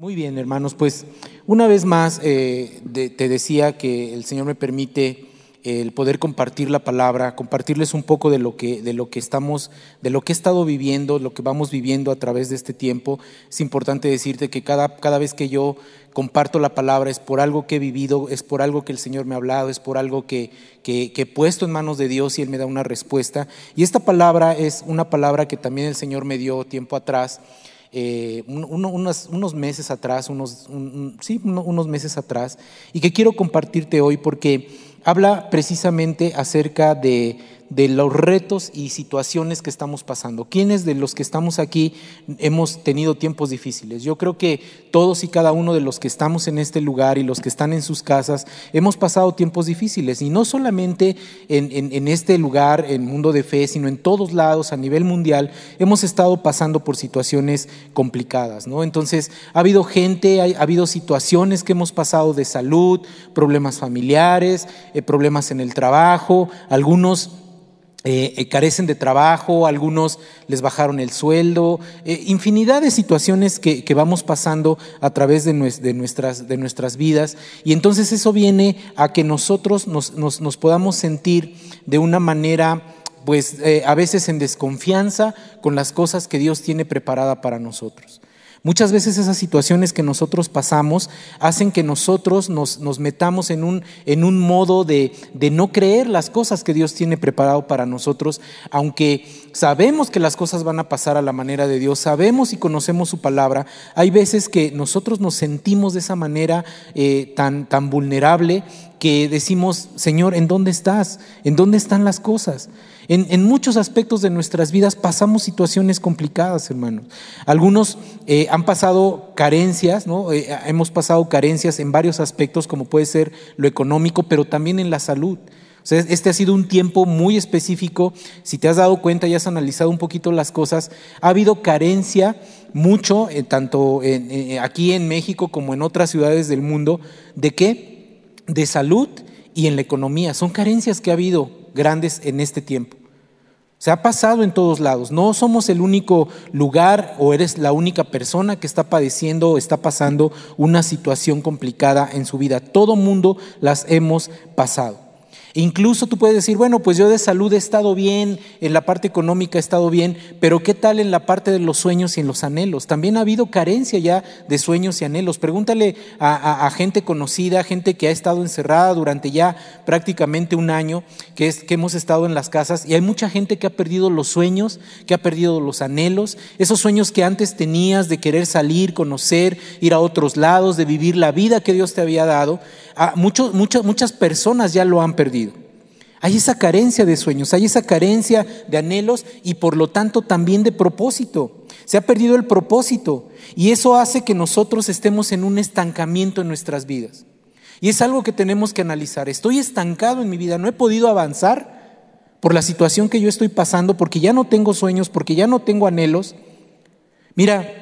Muy bien, hermanos, pues una vez más eh, te decía que el Señor me permite el poder compartir la palabra, compartirles un poco de lo que de lo que estamos, de lo que he estado viviendo, lo que vamos viviendo a través de este tiempo. Es importante decirte que cada, cada vez que yo comparto la palabra es por algo que he vivido, es por algo que el Señor me ha hablado, es por algo que, que, que he puesto en manos de Dios y Él me da una respuesta. Y esta palabra es una palabra que también el Señor me dio tiempo atrás eh, un- uno- unos, meses atrás, unos, un- un- sí, uno- unos meses atrás, y que quiero compartirte hoy porque habla precisamente acerca de, de los retos y situaciones que estamos pasando. ¿Quiénes de los que estamos aquí hemos tenido tiempos difíciles? Yo creo que todos y cada uno de los que estamos en este lugar y los que están en sus casas hemos pasado tiempos difíciles, y no solamente en, este lugar, en Mundo de Fe, sino en todos lados, a nivel mundial, hemos estado pasando por situaciones complicadas, ¿no? Entonces, ha habido gente, ha, ha habido situaciones que hemos pasado de salud, problemas familiares, eh, problemas en el trabajo, algunos eh, eh, carecen de trabajo, algunos les bajaron el sueldo, eh, infinidad de situaciones que, vamos pasando a través de nuestras, de nuestras vidas. Y entonces eso viene a que nosotros nos, nos- nos podamos sentir de una manera, pues eh, a veces en desconfianza con las cosas que Dios tiene preparada para nosotros. Muchas veces esas situaciones que nosotros pasamos hacen que nosotros nos, metamos en un, en un modo de, de no creer las cosas que Dios tiene preparado para nosotros, aunque sabemos que las cosas van a pasar a la manera de Dios, sabemos y conocemos su palabra, hay veces que nosotros nos sentimos de esa manera eh, tan, tan vulnerable que decimos, Señor, ¿en dónde estás? ¿En dónde están las cosas? En, muchos aspectos de nuestras vidas pasamos situaciones complicadas, hermanos. Algunos eh, han pasado carencias, ¿no? Eh, hemos pasado carencias en varios aspectos, como puede ser lo económico, pero también en la salud. O sea, este ha sido un tiempo muy específico. Si te has dado cuenta y has analizado un poquito las cosas, ha habido carencia mucho, eh, tanto aquí en México como en otras ciudades del mundo, de qué? De salud y en la economía. Son carencias que ha habido grandes en este tiempo. Se ha pasado en todos lados. No somos el único lugar o eres la única persona que está padeciendo o está pasando una situación complicada en su vida. Todo mundo las hemos pasado. Incluso tú puedes decir, bueno, pues yo de salud he estado bien, en la parte económica he estado bien, pero ¿qué tal en la parte de los sueños y en los anhelos? También ha habido carencia ya de sueños y anhelos. Pregúntale a, gente conocida, gente que ha estado encerrada durante ya prácticamente un año, que, hemos estado en las casas, y hay mucha gente que ha perdido los sueños, que ha perdido los anhelos, esos sueños que antes tenías de querer salir, conocer, ir a otros lados, de vivir la vida que Dios te había dado. A muchas muchas personas ya lo han perdido. Hay esa carencia de sueños, hay esa carencia de anhelos y por lo tanto también de propósito. Se ha perdido el propósito y eso hace que nosotros estemos en un estancamiento en nuestras vidas. Y es algo que tenemos que analizar. Estoy estancado en mi vida, no he podido avanzar por la situación que yo estoy pasando, porque ya no tengo sueños, porque ya no tengo anhelos. Mira,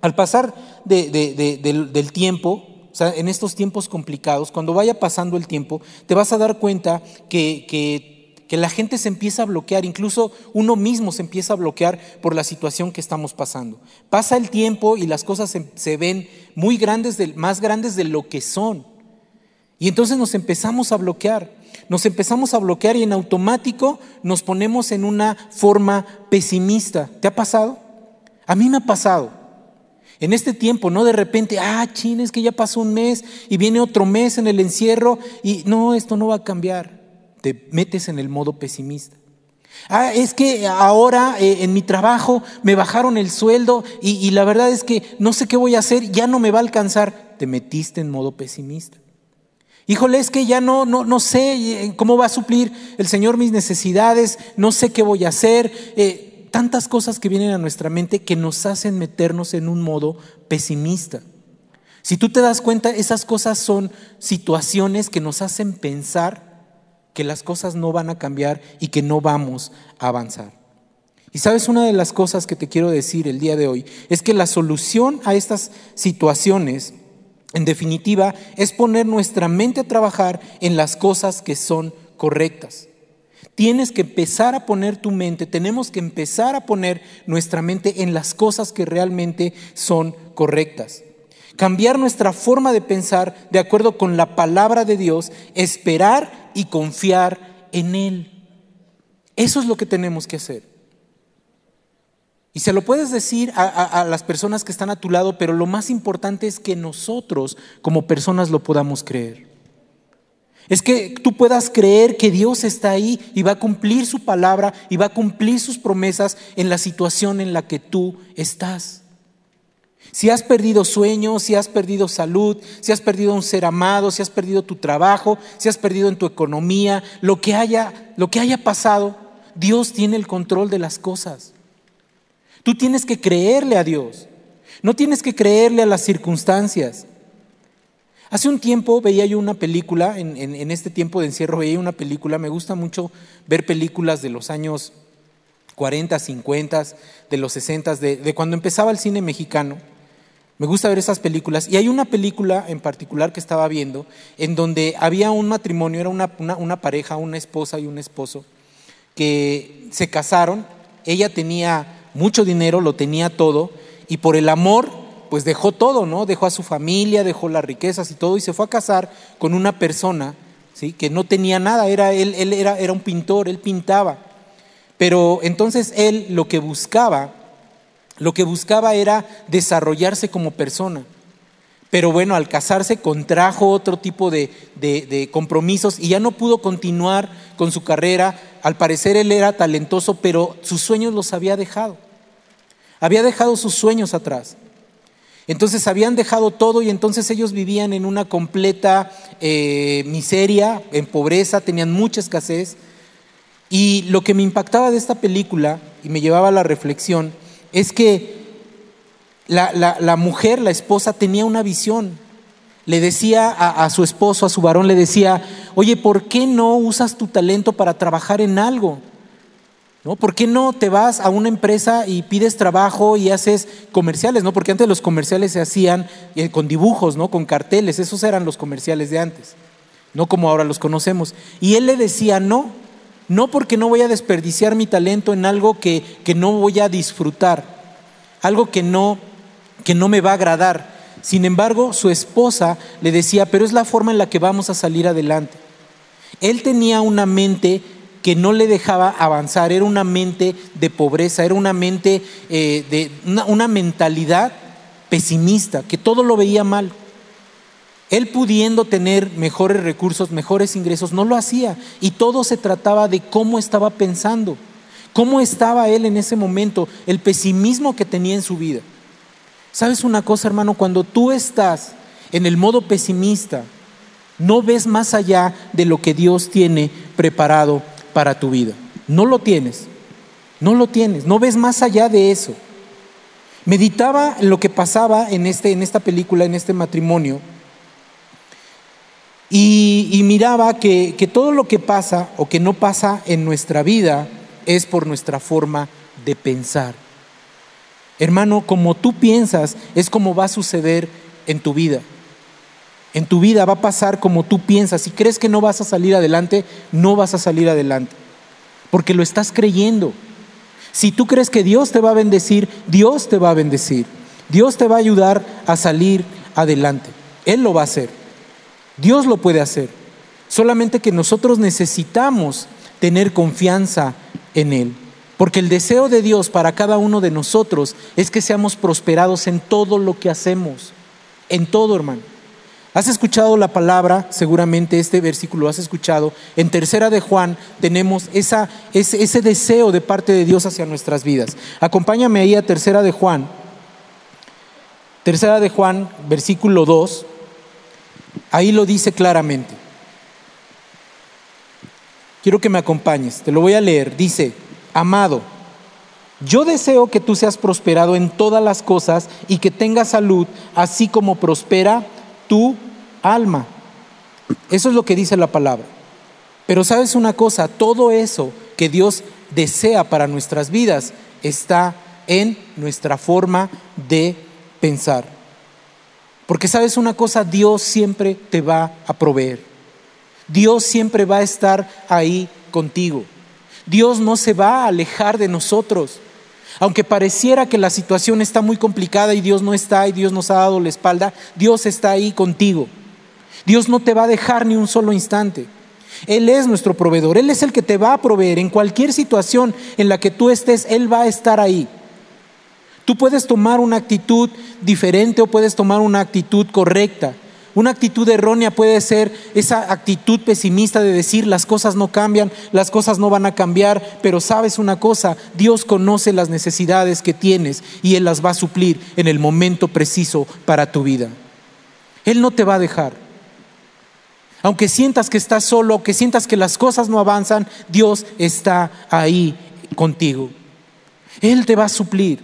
al pasar de- de- de- del, del tiempo, o sea, en estos tiempos complicados, cuando vaya pasando el tiempo, te vas a dar cuenta que, que- la gente se empieza a bloquear, incluso uno mismo se empieza a bloquear por la situación que estamos pasando. Pasa el tiempo y las cosas se, ven muy grandes, más grandes de lo que son. Y entonces nos empezamos a bloquear, nos empezamos a bloquear y en automático nos ponemos en una forma pesimista. ¿Te ha pasado? A mí me ha pasado. En este tiempo, no de repente, ah, chin, es que ya pasó un mes y viene otro mes en el encierro y no, esto no va a cambiar. Te metes en el modo pesimista. Ah, es que ahora eh, en mi trabajo me bajaron el sueldo y, la verdad es que no sé qué voy a hacer, ya no me va a alcanzar. Te metiste en modo pesimista. Híjole, es que ya no, no, no sé eh, cómo va a suplir el Señor mis necesidades, no sé qué voy a hacer. eh, tantas cosas que vienen a nuestra mente que nos hacen meternos en un modo pesimista. Si tú te das cuenta, esas cosas son situaciones que nos hacen pensar que las cosas no van a cambiar y que no vamos a avanzar. Y sabes, una de las cosas que te quiero decir el día de hoy es que la solución a estas situaciones, en definitiva, es poner nuestra mente a trabajar en las cosas que son correctas. Tienes que empezar a poner tu mente, tenemos que empezar a poner nuestra mente en las cosas que realmente son correctas. cambiar nuestra forma de pensar de acuerdo con la palabra de Dios, esperar y confiar en Él. Eso es lo que tenemos que hacer. Y se lo puedes decir a, las personas que están a tu lado, pero lo más importante es que nosotros como personas lo podamos creer. Es que tú puedas creer que Dios está ahí y va a cumplir su palabra y va a cumplir sus promesas en la situación en la que tú estás. Si has perdido sueños, si has perdido salud, si has perdido un ser amado, si has perdido tu trabajo, si has perdido en tu economía, lo que haya, lo que haya pasado, Dios tiene el control de las cosas. Tú tienes que creerle a Dios. No tienes que creerle a las circunstancias. Hace un tiempo veía yo una película, en, este tiempo de encierro veía una película, me gusta mucho ver películas de los años 40, 50, de los 60, de, cuando empezaba el cine mexicano. Me gusta ver esas películas. Y hay una película en particular que estaba viendo en donde había un matrimonio, era una, una pareja, una esposa y un esposo, que se casaron. Ella tenía mucho dinero, lo tenía todo, y por el amor, pues dejó todo, ¿no? Dejó a su familia, dejó las riquezas y todo, y se fue a casar con una persona, ¿sí? Que no tenía nada, era, él, él era, era un pintor, él pintaba. Pero entonces él lo que buscaba, lo que buscaba era desarrollarse como persona. Pero bueno, al casarse contrajo otro tipo de, de, compromisos y ya no pudo continuar con su carrera. Al parecer él era talentoso, pero sus sueños los había dejado. Había dejado sus sueños atrás. Entonces habían dejado todo y entonces ellos vivían en una completa eh, miseria, en pobreza, tenían mucha escasez. Y lo que me impactaba de esta película y me llevaba a la reflexión es que la, mujer, la esposa, tenía una visión. Le decía a, su esposo, a su varón, le decía, oye, ¿por qué no usas tu talento para trabajar en algo? ¿No? ¿Por qué no te vas a una empresa y pides trabajo y haces comerciales? ¿no? Porque antes los comerciales se hacían eh, con dibujos, ¿no? con carteles, esos eran los comerciales de antes, no como ahora los conocemos. Y él le decía, no, no porque no voy a desperdiciar mi talento en algo que, que no voy a disfrutar, algo que no que no me va a agradar. Sin embargo, su esposa le decía, pero es la forma en la que vamos a salir adelante. Él tenía una mente que no le dejaba avanzar, era una mente de pobreza, era una mente eh, de una, mentalidad pesimista, que todo lo veía mal. Él pudiendo tener mejores recursos, mejores ingresos, no lo hacía. Y todo se trataba de cómo estaba pensando, cómo estaba él en ese momento, el pesimismo que tenía en su vida. ¿Sabes una cosa, hermano? Cuando tú estás en el modo pesimista, no ves más allá de lo que Dios tiene preparado para tu vida. No lo tienes. No lo tienes. No ves más allá de eso. Meditaba en lo que pasaba en, este, en esta película, en este matrimonio, y, miraba que, que todo lo que pasa o que no pasa en nuestra vida es por nuestra forma de pensar. Hermano, como tú piensas es como va a suceder en tu vida. En tu vida va a pasar como tú piensas. Si crees que no vas a salir adelante, no vas a salir adelante. Porque lo estás creyendo. Si tú crees que Dios te va a bendecir, Dios te va a bendecir. Dios te va a ayudar a salir adelante. Él lo va a hacer. Dios lo puede hacer. Solamente que nosotros necesitamos tener confianza en Él. Porque el deseo de Dios para cada uno de nosotros es que seamos prosperados en todo lo que hacemos, en todo hermano. Has escuchado la palabra, seguramente este versículo has escuchado. En tercera de Juan tenemos esa, ese, ese deseo de parte de Dios hacia nuestras vidas. Acompáñame ahí a tercera de Juan. Tercera de Juan, versículo 2. Ahí lo dice claramente. Quiero que me acompañes, te lo voy a leer. Dice, amado, yo deseo que tú seas prosperado en todas las cosas y que tengas salud, así como prospera tu alma. Eso es lo que dice la palabra. Pero sabes una cosa, todo eso que Dios desea para nuestras vidas está en nuestra forma de pensar. Porque sabes una cosa, Dios siempre te va a proveer. Dios siempre va a estar ahí contigo. Dios no se va a alejar de nosotros. Aunque pareciera que la situación está muy complicada y Dios no está y Dios nos ha dado la espalda, Dios está ahí contigo. Dios no te va a dejar ni un solo instante. Él es nuestro proveedor, Él es el que te va a proveer en cualquier situación en la que tú estés, Él va a estar ahí. Tú puedes tomar una actitud diferente o puedes tomar una actitud correcta. Una actitud errónea puede ser esa actitud pesimista de decir las cosas no cambian, las cosas no van a cambiar, pero sabes una cosa, Dios conoce las necesidades que tienes y Él las va a suplir en el momento preciso para tu vida. Él no te va a dejar. Aunque sientas que estás solo, que sientas que las cosas no avanzan, Dios está ahí contigo. Él te va a suplir.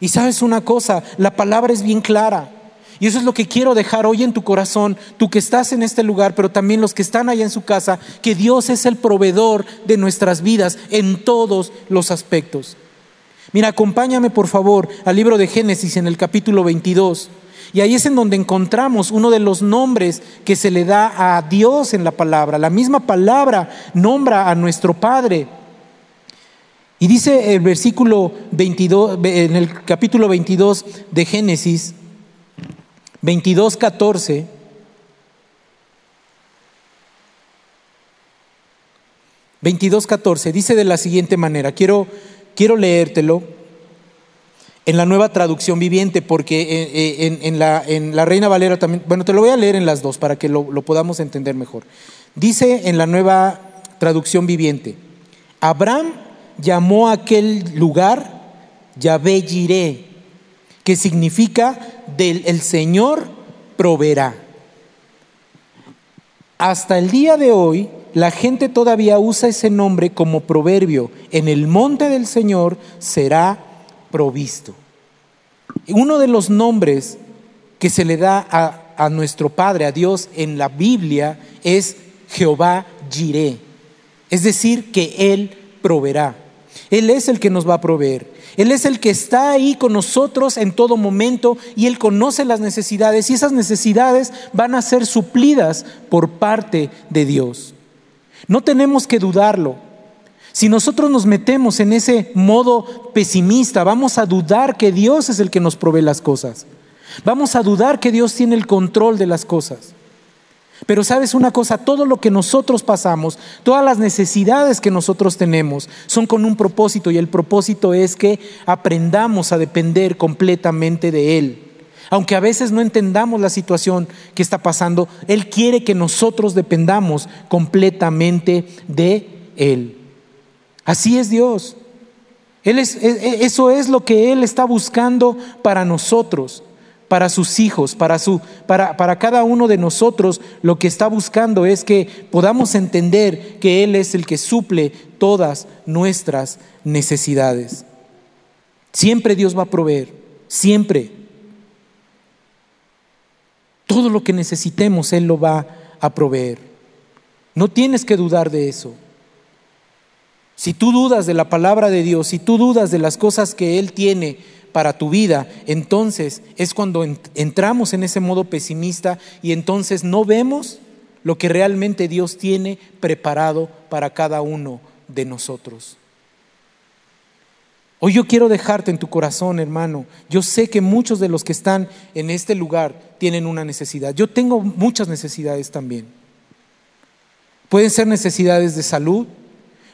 Y sabes una cosa, la palabra es bien clara. Y eso es lo que quiero dejar hoy en tu corazón, tú que estás en este lugar, pero también los que están allá en su casa, que Dios es el proveedor de nuestras vidas en todos los aspectos. Mira, acompáñame por favor al libro de Génesis en el capítulo 22. Y ahí es en donde encontramos uno de los nombres que se le da a Dios en la palabra. La misma palabra nombra a nuestro Padre. Y dice el versículo 22, en el capítulo 22 de Génesis, 22, 14. dice de la siguiente manera, quiero, quiero leértelo en la nueva traducción viviente, porque eh, eh, en, la, en, la, Reina Valera también, bueno, te lo voy a leer en las dos para que lo, lo podamos entender mejor. Dice en la nueva traducción viviente, Abraham llamó a aquel lugar Yahvé Jireh, que significa del el Señor proveerá. Hasta el día de hoy, la gente todavía usa ese nombre como proverbio. En el monte del Señor será provisto. Uno de los nombres que se le da a, a nuestro Padre, a Dios en la Biblia, es Jehová Jireh. Es decir, que Él proveerá. Él es el que nos va a proveer. Él es el que está ahí con nosotros en todo momento y Él conoce las necesidades y esas necesidades van a ser suplidas por parte de Dios. No tenemos que dudarlo. Si nosotros nos metemos en ese modo pesimista, vamos a dudar que Dios es el que nos provee las cosas. Vamos a dudar que Dios tiene el control de las cosas. Pero sabes una cosa, todo lo que nosotros pasamos, todas las necesidades que nosotros tenemos son con un propósito y el propósito es que aprendamos a depender completamente de Él. Aunque a veces no entendamos la situación que está pasando, Él quiere que nosotros dependamos completamente de Él. Así es Dios. Él es, e, e, eso es lo que Él está buscando para nosotros para sus hijos, para, su, para, para cada uno de nosotros, lo que está buscando es que podamos entender que Él es el que suple todas nuestras necesidades. Siempre Dios va a proveer, siempre. Todo lo que necesitemos Él lo va a proveer. No tienes que dudar de eso. Si tú dudas de la palabra de Dios, si tú dudas de las cosas que Él tiene para tu vida, entonces es cuando entramos en ese modo pesimista y entonces no vemos lo que realmente Dios tiene preparado para cada uno de nosotros. Hoy yo quiero dejarte en tu corazón, hermano. Yo sé que muchos de los que están en este lugar tienen una necesidad. Yo tengo muchas necesidades también. Pueden ser necesidades de salud,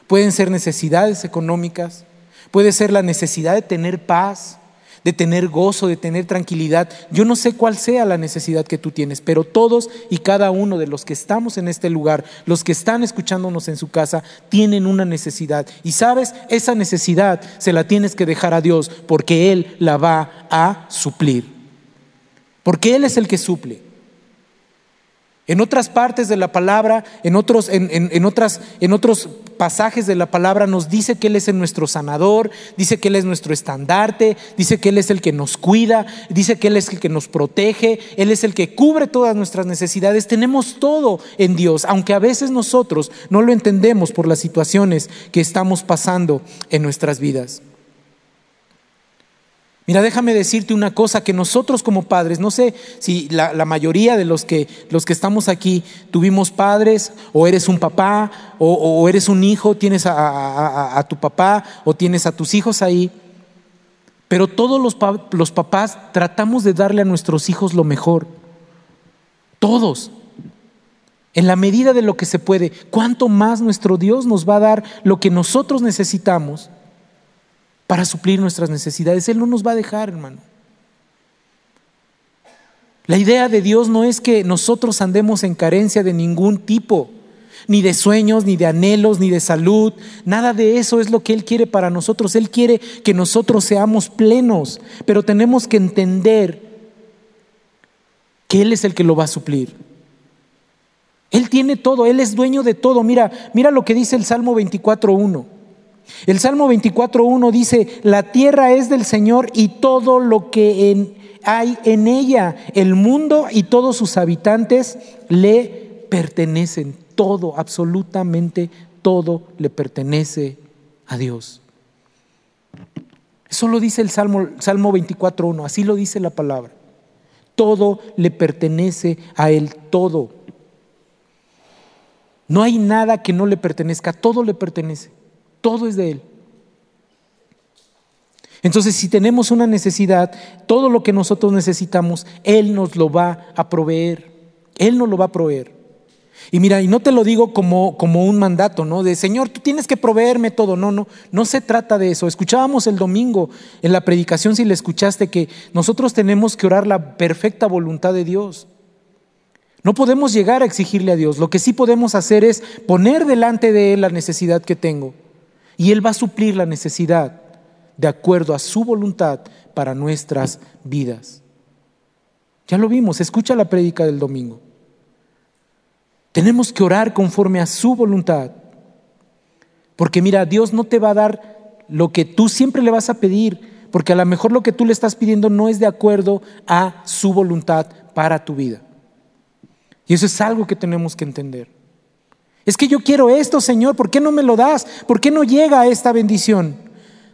pueden ser necesidades económicas, puede ser la necesidad de tener paz, de tener gozo, de tener tranquilidad. Yo no sé cuál sea la necesidad que tú tienes, pero todos y cada uno de los que estamos en este lugar, los que están escuchándonos en su casa, tienen una necesidad. Y sabes, esa necesidad se la tienes que dejar a Dios porque Él la va a suplir. Porque Él es el que suple. En otras partes de la palabra, en otros, en, otras, en otros pasajes de la palabra nos dice que Él es nuestro sanador, dice que Él es nuestro estandarte, dice que Él es el que nos cuida, dice que Él es el que nos protege, Él es el que cubre todas nuestras necesidades. Tenemos todo en Dios, aunque a veces nosotros no lo entendemos por las situaciones que estamos pasando en nuestras vidas. Mira, déjame decirte una cosa, que nosotros como padres, no sé si la, mayoría de los que, los que estamos aquí tuvimos padres, o eres un papá, o, eres un hijo, tienes a, tu papá, o tienes a tus hijos ahí. Pero todos los, los papás tratamos de darle a nuestros hijos lo mejor. Todos. En la medida de lo que se puede. ¿Cuánto más nuestro Dios nos va a dar lo que nosotros necesitamos para suplir nuestras necesidades? Él no nos va a dejar, hermano. La idea de Dios no es que nosotros andemos en carencia de ningún tipo ni de sueños, ni de anhelos, ni de salud. Nada de eso es lo que Él quiere para nosotros. Él quiere que nosotros seamos plenos, pero tenemos que entender que Él es el que lo va a suplir. Él tiene todo, Él es dueño de todo. Mira, mira lo que dice el Salmo 24.1. El Salmo 24.1 dice, la tierra es del Señor y todo lo que hay en ella, el mundo y todos sus habitantes le pertenecen todo, absolutamente todo le pertenece a Dios. Eso lo dice el Salmo, Salmo 24.1, así lo dice la palabra. Todo le pertenece a Él, todo. No hay nada que no le pertenezca, todo le pertenece, todo es de Él. Entonces, si tenemos una necesidad, todo lo que nosotros necesitamos, Él nos lo va a proveer. Él nos lo va a proveer. Y mira, y no te lo digo como, como un mandato, ¿no? De Señor, tú tienes que proveerme todo. No, no, no se trata de eso. Escuchábamos el domingo en la predicación, si le escuchaste, que nosotros tenemos que orar la perfecta voluntad de Dios. No podemos llegar a exigirle a Dios. Lo que sí podemos hacer es poner delante de Él la necesidad que tengo. Y Él va a suplir la necesidad de acuerdo a su voluntad para nuestras vidas. Ya lo vimos, escucha la prédica del domingo. Tenemos que orar conforme a su voluntad. Porque mira, Dios no te va a dar lo que tú siempre le vas a pedir, porque a lo mejor lo que tú le estás pidiendo no es de acuerdo a su voluntad para tu vida. Y eso es algo que tenemos que entender. Es que yo quiero esto, Señor, ¿por qué no me lo das? ¿Por qué no llega esta bendición?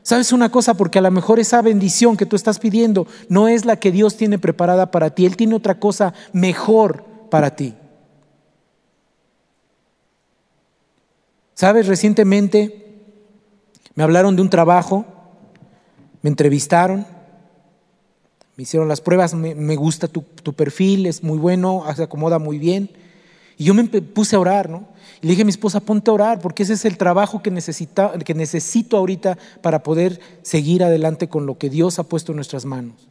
¿Sabes una cosa? Porque a lo mejor esa bendición que tú estás pidiendo no es la que Dios tiene preparada para ti. Él tiene otra cosa mejor para ti. Sabes, recientemente me hablaron de un trabajo, me entrevistaron, me hicieron las pruebas, me, gusta tu, perfil, es muy bueno, se acomoda muy bien. Y yo me puse a orar, ¿no? Y le dije a mi esposa, ponte a orar, porque ese es el trabajo que, necesito ahorita para poder seguir adelante con lo que Dios ha puesto en nuestras manos.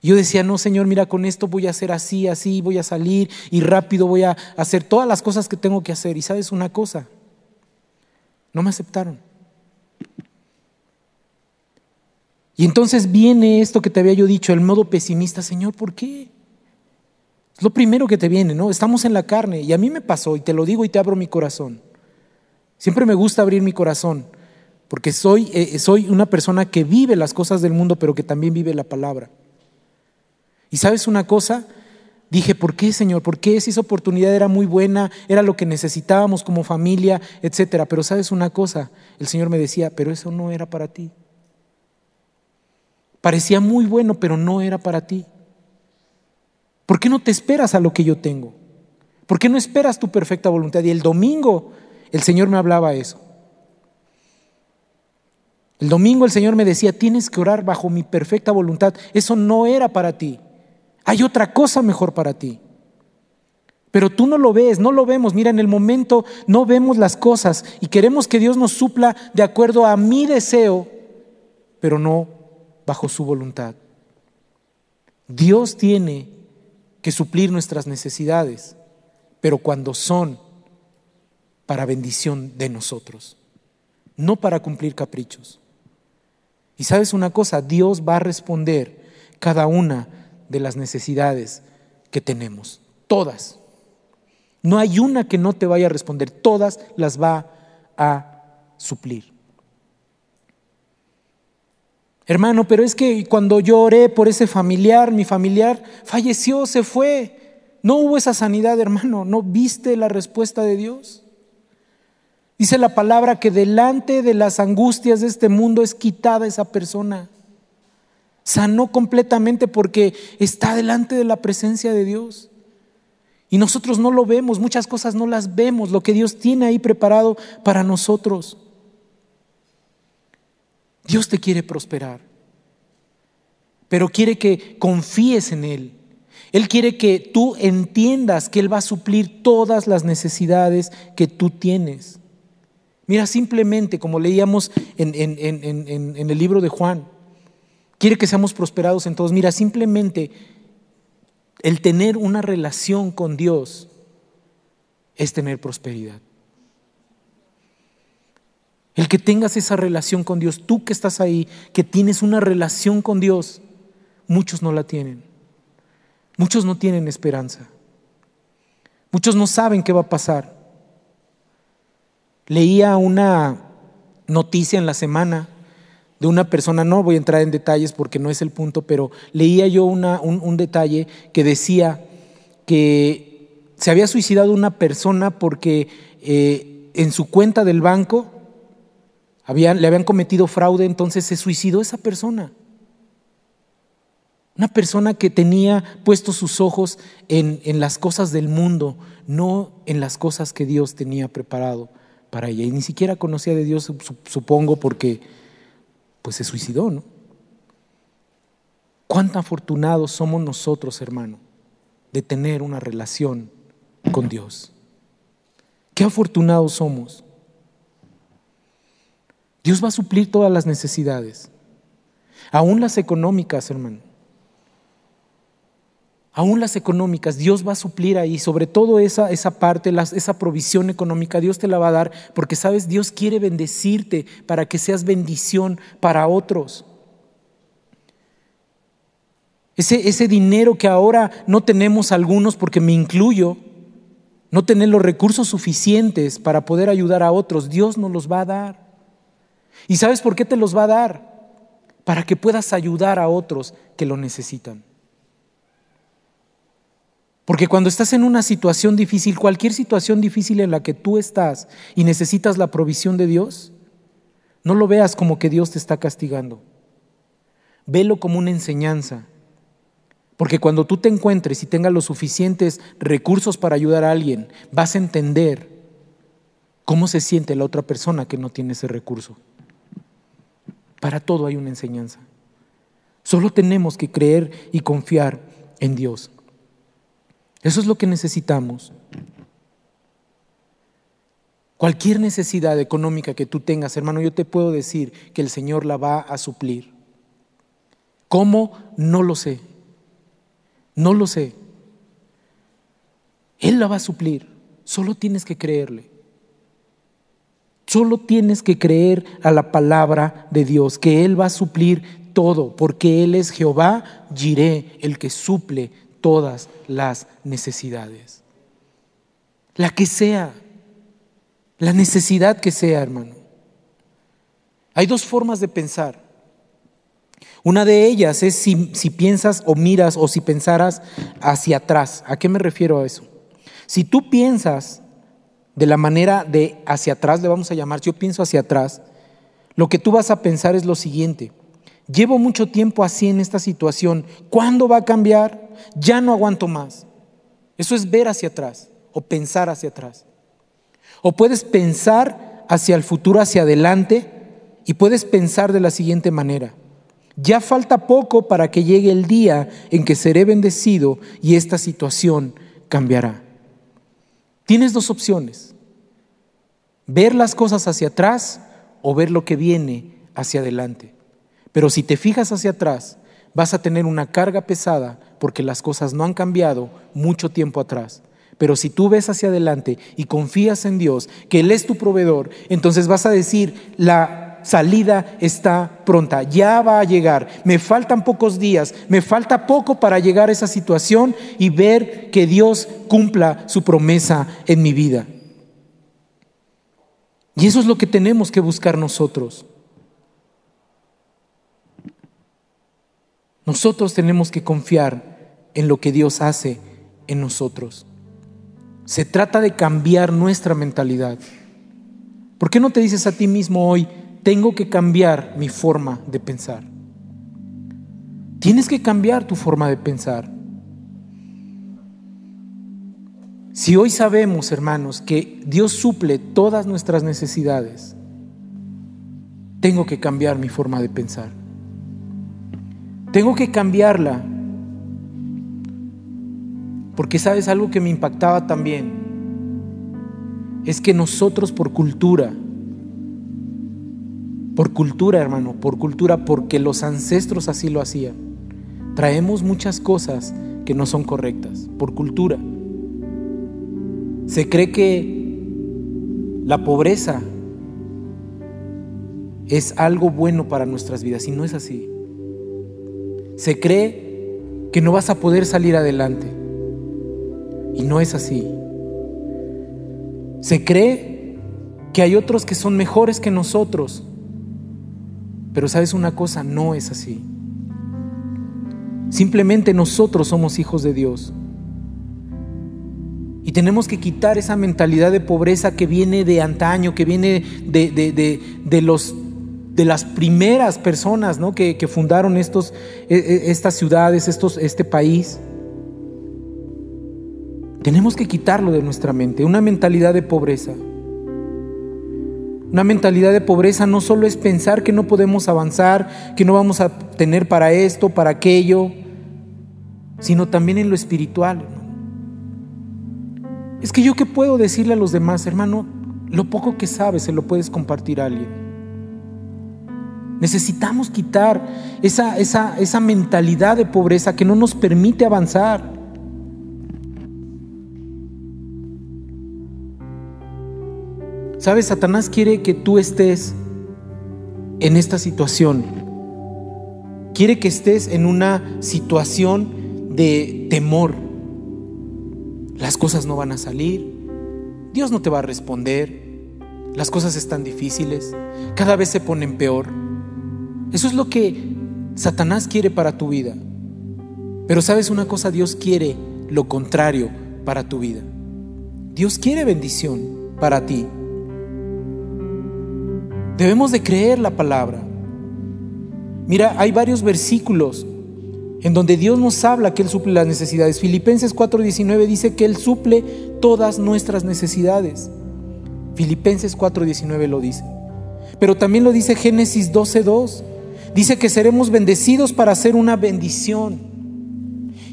Y yo decía, no, Señor, mira, con esto voy a hacer así, así, voy a salir y rápido voy a hacer todas las cosas que tengo que hacer. Y sabes una cosa, no me aceptaron. Y entonces viene esto que te había yo dicho, el modo pesimista, Señor, ¿por qué? Es lo primero que te viene, ¿no? Estamos en la carne y a mí me pasó y te lo digo y te abro mi corazón. Siempre me gusta abrir mi corazón porque soy, eh, soy una persona que vive las cosas del mundo pero que también vive la palabra. Y sabes una cosa, Dije, ¿por qué, Señor? ¿Por qué si esa oportunidad era muy buena, era lo que necesitábamos como familia, etcétera? Pero sabes una cosa, el Señor me decía, pero eso no era para ti. Parecía muy bueno, pero no era para ti. ¿Por qué no te esperas a lo que yo tengo? ¿Por qué no esperas tu perfecta voluntad? Y el domingo el Señor me hablaba eso. El domingo el Señor me decía, tienes que orar bajo mi perfecta voluntad. Eso no era para ti. Hay otra cosa mejor para ti. Pero tú no lo ves, no lo vemos. Mira, en el momento no vemos las cosas y queremos que Dios nos supla de acuerdo a mi deseo, pero no bajo su voluntad. Dios tiene que suplir nuestras necesidades, pero cuando son para bendición de nosotros, no para cumplir caprichos. Y sabes una cosa, Dios va a responder cada una de las necesidades que tenemos. Todas. No hay una que no te vaya a responder, todas las va a suplir. Hermano, pero es que cuando yo oré por ese familiar, mi familiar falleció, se fue. No hubo esa sanidad, hermano. ¿No viste la respuesta de Dios? Dice la palabra que delante de las angustias de este mundo es quitada esa persona sanó completamente porque está delante de la presencia de Dios. Y nosotros no lo vemos, muchas cosas no las vemos, lo que Dios tiene ahí preparado para nosotros. Dios te quiere prosperar. pero quiere que confíes en Él. Él quiere que tú entiendas que Él va a suplir todas las necesidades que tú tienes. Mira, simplemente como leíamos en, el libro de Juan, quiere que seamos prosperados en todos. Mira, simplemente el tener una relación con Dios es tener prosperidad. El que tengas esa relación con Dios, tú que estás ahí, que tienes una relación con Dios, muchos no la tienen. Muchos no tienen esperanza. Muchos no saben qué va a pasar. Leía una noticia en la semana de una persona, no voy a entrar en detalles porque no es el punto, pero leía yo una, un, detalle que decía que se había suicidado una persona porque eh, en su cuenta del banco habían, le habían cometido fraude, entonces se suicidó esa persona. Una persona que tenía puestos sus ojos en, en, las cosas del mundo, no en las cosas que Dios tenía preparado para ella. Y ni siquiera conocía de Dios, supongo, porque pues se suicidó, ¿no? Cuán afortunados somos nosotros, hermano, de tener una relación con Dios. Qué afortunados somos. Dios va a suplir todas las necesidades, aún las económicas, hermano aún las económicas, Dios va a suplir ahí, sobre todo esa, esa parte, esa provisión económica, Dios te la va a dar, porque sabes, Dios quiere bendecirte para que seas bendición para otros. Ese, ese dinero que ahora no tenemos algunos, porque me incluyo, no tener los recursos suficientes para poder ayudar a otros, Dios nos los va a dar. ¿Y sabes por qué te los va a dar? Para que puedas ayudar a otros que lo necesitan. Porque cuando estás en una situación difícil, cualquier situación difícil en la que tú estás y necesitas la provisión de Dios, no lo veas como que Dios te está castigando. Velo como una enseñanza. Porque cuando tú te encuentres y tengas los suficientes recursos para ayudar a alguien, vas a entender cómo se siente la otra persona que no tiene ese recurso. Para todo hay una enseñanza. Solo tenemos que creer y confiar en Dios. Eso es lo que necesitamos. Cualquier necesidad económica que tú tengas, hermano, yo te puedo decir que el Señor la va a suplir. ¿Cómo? No lo sé. No lo sé. Él la va a suplir. Solo tienes que creerle. Solo tienes que creer a la palabra de Dios, que Él va a suplir todo, porque Él es Jehová Jiré, el que suple todas las necesidades. La que sea, la necesidad que sea, hermano. Hay dos formas de pensar. Una de ellas es si, si, piensas o miras o si pensaras hacia atrás. ¿A qué me refiero a eso? Si tú piensas de la manera de hacia atrás, le vamos a llamar, yo pienso hacia atrás, lo que tú vas a pensar es lo siguiente. Llevo mucho tiempo así en esta situación. ¿Cuándo va a cambiar? Ya no aguanto más. Eso es ver hacia atrás o pensar hacia atrás. O puedes pensar hacia el futuro, hacia adelante, y puedes pensar de la siguiente manera. Ya falta poco para que llegue el día en que seré bendecido y esta situación cambiará. Tienes dos opciones. Ver las cosas hacia atrás o ver lo que viene hacia adelante. Pero si te fijas hacia atrás, vas a tener una carga pesada porque las cosas no han cambiado mucho tiempo atrás. Pero si tú ves hacia adelante y confías en Dios, que Él es tu proveedor, entonces vas a decir, la salida está pronta, ya va a llegar, me faltan pocos días, me falta poco para llegar a esa situación y ver que Dios cumpla su promesa en mi vida. Y eso es lo que tenemos que buscar nosotros. Nosotros tenemos que confiar en lo que Dios hace en nosotros. Se trata de cambiar nuestra mentalidad. ¿Por qué no te dices a ti mismo hoy, tengo que cambiar mi forma de pensar? Tienes que cambiar tu forma de pensar. Si hoy sabemos, hermanos, que Dios suple todas nuestras necesidades, tengo que cambiar mi forma de pensar. tengo que cambiarla. Porque sabes algo que me impactaba también. Es que nosotros por cultura, por cultura hermano, por cultura, porque los ancestros así lo hacían, traemos muchas cosas que no son correctas, por cultura. Se cree que la pobreza es algo bueno para nuestras vidas y no es así. Se cree que no vas a poder salir adelante y no es así. Se cree que hay otros que son mejores que nosotros, pero sabes una cosa, no es así. Simplemente nosotros somos hijos de Dios. Y tenemos que quitar esa mentalidad de pobreza que viene de antaño, que viene de, de los de las primeras personas ¿no? que, fundaron estos, e, e, estas ciudades, estos, este país. Tenemos que quitarlo de nuestra mente, una mentalidad de pobreza. Una mentalidad de pobreza no solo es pensar que no podemos avanzar, que no vamos a tener para esto, para aquello, sino también en lo espiritual. Es que yo qué puedo decirle a los demás, hermano, lo poco que sabes se lo puedes compartir a alguien. Necesitamos quitar esa, esa, esa mentalidad de pobreza que no nos permite avanzar. ¿Sabes? Satanás quiere que tú estés en esta situación. Quiere que estés en una situación de temor. Las cosas no van a salir. Dios no te va a responder. Las cosas están difíciles. Cada vez se ponen peor. Eso es lo que Satanás quiere para tu vida. Pero sabes una cosa, Dios quiere lo contrario para tu vida. Dios quiere bendición para ti. Debemos de creer la palabra. Mira, hay varios versículos en donde Dios nos habla que Él suple las necesidades. Filipenses 4:19 dice que Él suple todas nuestras necesidades. Filipenses 4:19 lo dice. Pero también lo dice Génesis 12:2. Dice que seremos bendecidos para hacer una bendición.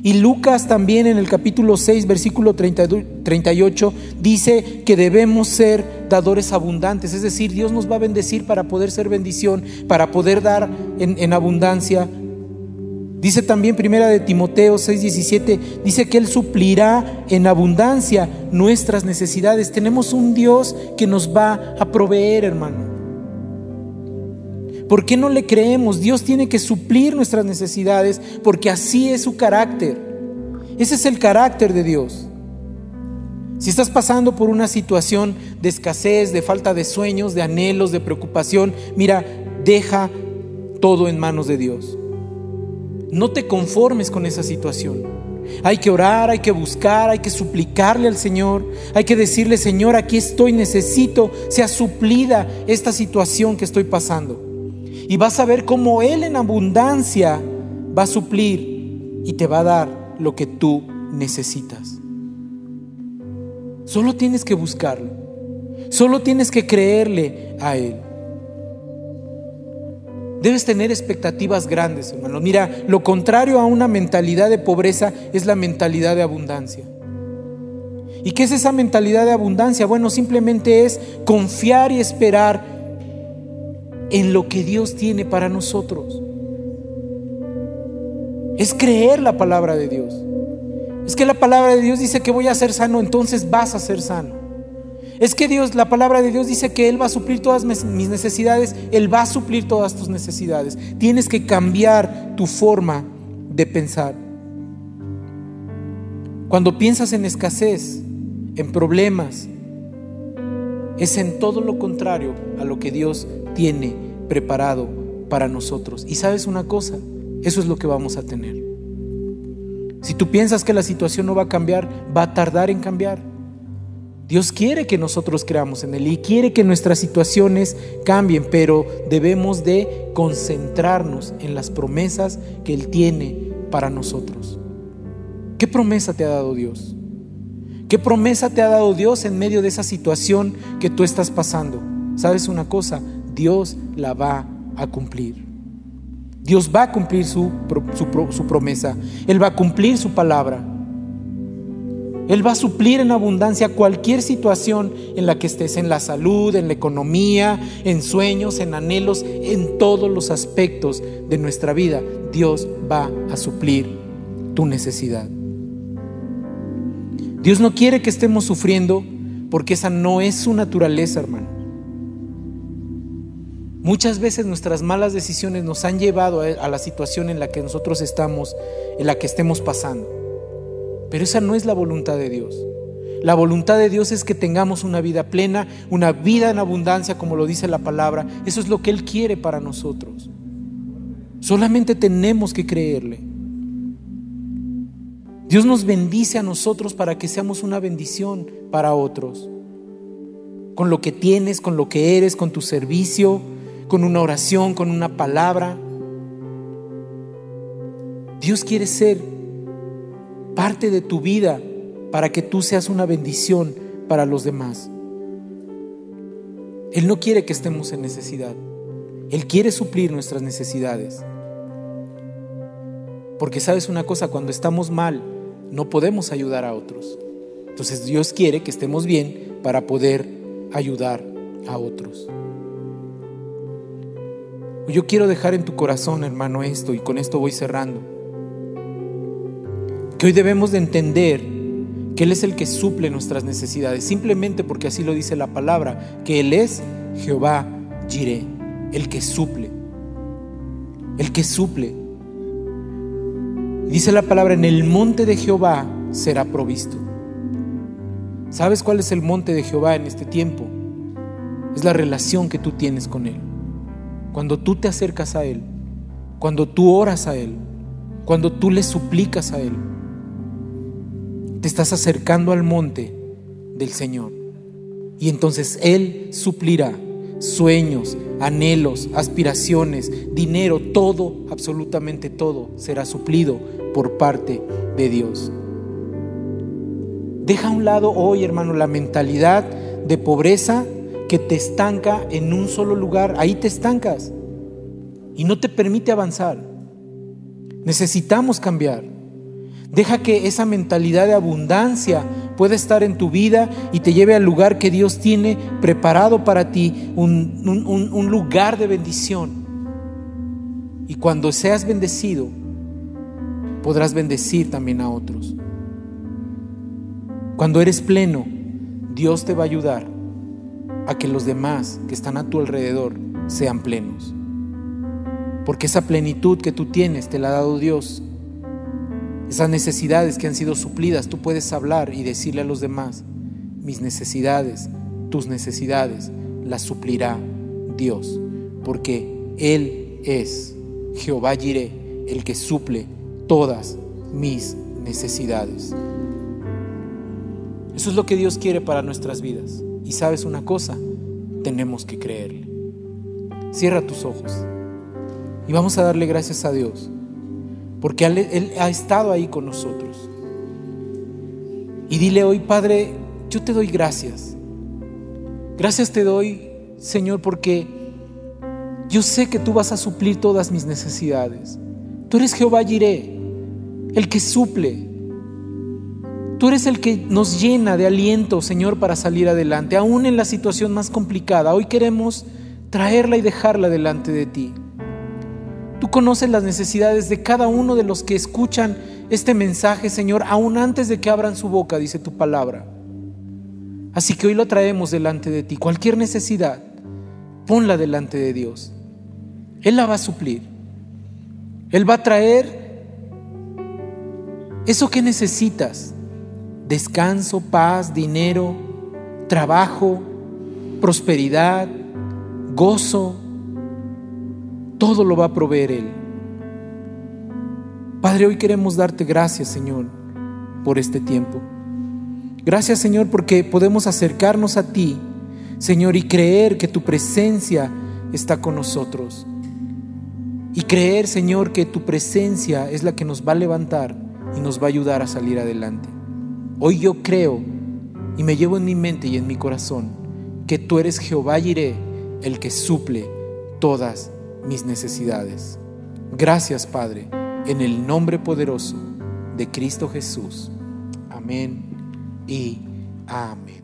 Y Lucas también en el capítulo 6, versículo 38, dice que debemos ser dadores abundantes. Es decir, Dios nos va a bendecir para poder ser bendición, para poder dar en, en abundancia. Dice también primera de Timoteo 6, 17, dice que Él suplirá en abundancia nuestras necesidades. Tenemos un Dios que nos va a proveer, hermano. ¿Por qué no le creemos? Dios tiene que suplir nuestras necesidades porque así es su carácter. Ese es el carácter de Dios. Si estás pasando por una situación de escasez, de falta de sueños, de anhelos, de preocupación, mira, deja todo en manos de Dios. No te conformes con esa situación. Hay que orar, hay que buscar, hay que suplicarle al Señor, hay que decirle, Señor, aquí estoy, necesito, sea suplida esta situación que estoy pasando. Y vas a ver cómo Él en abundancia va a suplir y te va a dar lo que tú necesitas. Solo tienes que buscarlo. Solo tienes que creerle a Él. Debes tener expectativas grandes, hermano. Mira, lo contrario a una mentalidad de pobreza es la mentalidad de abundancia. ¿Y qué es esa mentalidad de abundancia? Bueno, simplemente es confiar y esperar en lo que Dios tiene para nosotros. Es creer la palabra de Dios. Es que la palabra de Dios dice que voy a ser sano, entonces vas a ser sano. Es que Dios, la palabra de Dios dice que Él va a suplir todas mis necesidades, Él va a suplir todas tus necesidades. Tienes que cambiar tu forma de pensar. Cuando piensas en escasez, en problemas, es en todo lo contrario a lo que Dios tiene preparado para nosotros. Y sabes una cosa, eso es lo que vamos a tener. Si tú piensas que la situación no va a cambiar, va a tardar en cambiar. Dios quiere que nosotros creamos en Él y quiere que nuestras situaciones cambien, pero debemos de concentrarnos en las promesas que Él tiene para nosotros. ¿Qué promesa te ha dado Dios? ¿Qué promesa te ha dado Dios en medio de esa situación que tú estás pasando? ¿Sabes una cosa? Dios la va a cumplir. Dios va a cumplir su, su, promesa. Él va a cumplir su palabra. Él va a suplir en abundancia cualquier situación en la que estés, en la salud, en la economía, en sueños, en anhelos, en todos los aspectos de nuestra vida. Dios va a suplir tu necesidad. Dios no quiere que estemos sufriendo porque esa no es su naturaleza, hermano. Muchas veces nuestras malas decisiones nos han llevado a la situación en la que nosotros estamos, en la que estemos pasando. Pero esa no es la voluntad de Dios. La voluntad de Dios es que tengamos una vida plena, una vida en abundancia, como lo dice la palabra. Eso es lo que Él quiere para nosotros. Solamente tenemos que creerle. Dios nos bendice a nosotros para que seamos una bendición para otros. Con lo que tienes, con lo que eres, con tu servicio, con una oración, con una palabra. Dios quiere ser parte de tu vida para que tú seas una bendición para los demás. Él no quiere que estemos en necesidad. Él quiere suplir nuestras necesidades. Porque sabes una cosa, cuando estamos mal, no podemos ayudar a otros. Entonces Dios quiere que estemos bien para poder ayudar a otros. Yo quiero dejar en tu corazón, hermano, esto y con esto voy cerrando. Hoy debemos de entender que Él es el que suple nuestras necesidades, simplemente porque así lo dice la palabra, que Él es Jehová Jireh, el que suple, el que suple. Dice la palabra, en el monte de Jehová será provisto. ¿Sabes cuál es el monte de Jehová en este tiempo? Es la relación que tú tienes con Él. Cuando tú te acercas a Él, cuando tú oras a Él, cuando tú le suplicas a Él, te estás acercando al monte del Señor. Y entonces Él suplirá sueños, anhelos, aspiraciones, dinero, todo, absolutamente todo será suplido por parte de Dios. Deja a un lado hoy, hermano, la mentalidad de pobreza que te estanca en un solo lugar, ahí te estancas y no te permite avanzar. Necesitamos cambiar. Deja que esa mentalidad de abundancia pueda estar en tu vida y te lleve al lugar que Dios tiene preparado para ti, un, un lugar de bendición. Y cuando seas bendecido, podrás bendecir también a otros. Cuando eres pleno, Dios te va a ayudar a que los demás que están a tu alrededor sean plenos. Porque esa plenitud que tú tienes te la ha dado Dios. Esas necesidades que han sido suplidas, tú puedes hablar y decirle a los demás, mis necesidades, tus necesidades, las suplirá Dios. Porque Él es Jehová Jireh, el que suple todas mis necesidades. Eso es lo que Dios quiere para nuestras vidas. Y sabes una cosa, tenemos que creerle. Cierra tus ojos y vamos a darle gracias a Dios, porque Él ha estado ahí con nosotros. Y dile hoy, Padre, yo te doy gracias. Gracias te doy, Señor, porque yo sé que tú vas a suplir todas mis necesidades. Tú eres Jehová Jireh, el que suple, Tú eres el que nos llena de aliento, Señor, para salir adelante, aún en la situación más complicada. Hoy queremos traerla y dejarla delante de ti. Tú conoces las necesidades de cada uno de los que escuchan este mensaje, Señor, aún antes de que abran su boca, dice tu palabra. Así que hoy lo traemos delante de ti. Cualquier necesidad, ponla delante de Dios. Él la va a suplir. Él va a traer eso que necesitas descanso, paz, dinero, trabajo, prosperidad, gozo, todo lo va a proveer Él. Padre, hoy queremos darte gracias, Señor, por este tiempo. Gracias, Señor, porque podemos acercarnos a ti, Señor, y creer que tu presencia está con nosotros. Y creer, Señor, que tu presencia es la que nos va a levantar y nos va a ayudar a salir adelante. Hoy yo creo y me llevo en mi mente y en mi corazón que tú eres Jehová Jireh, el que suple todas mis necesidades. Gracias, Padre, en el nombre poderoso de Cristo Jesús. Amén y amén.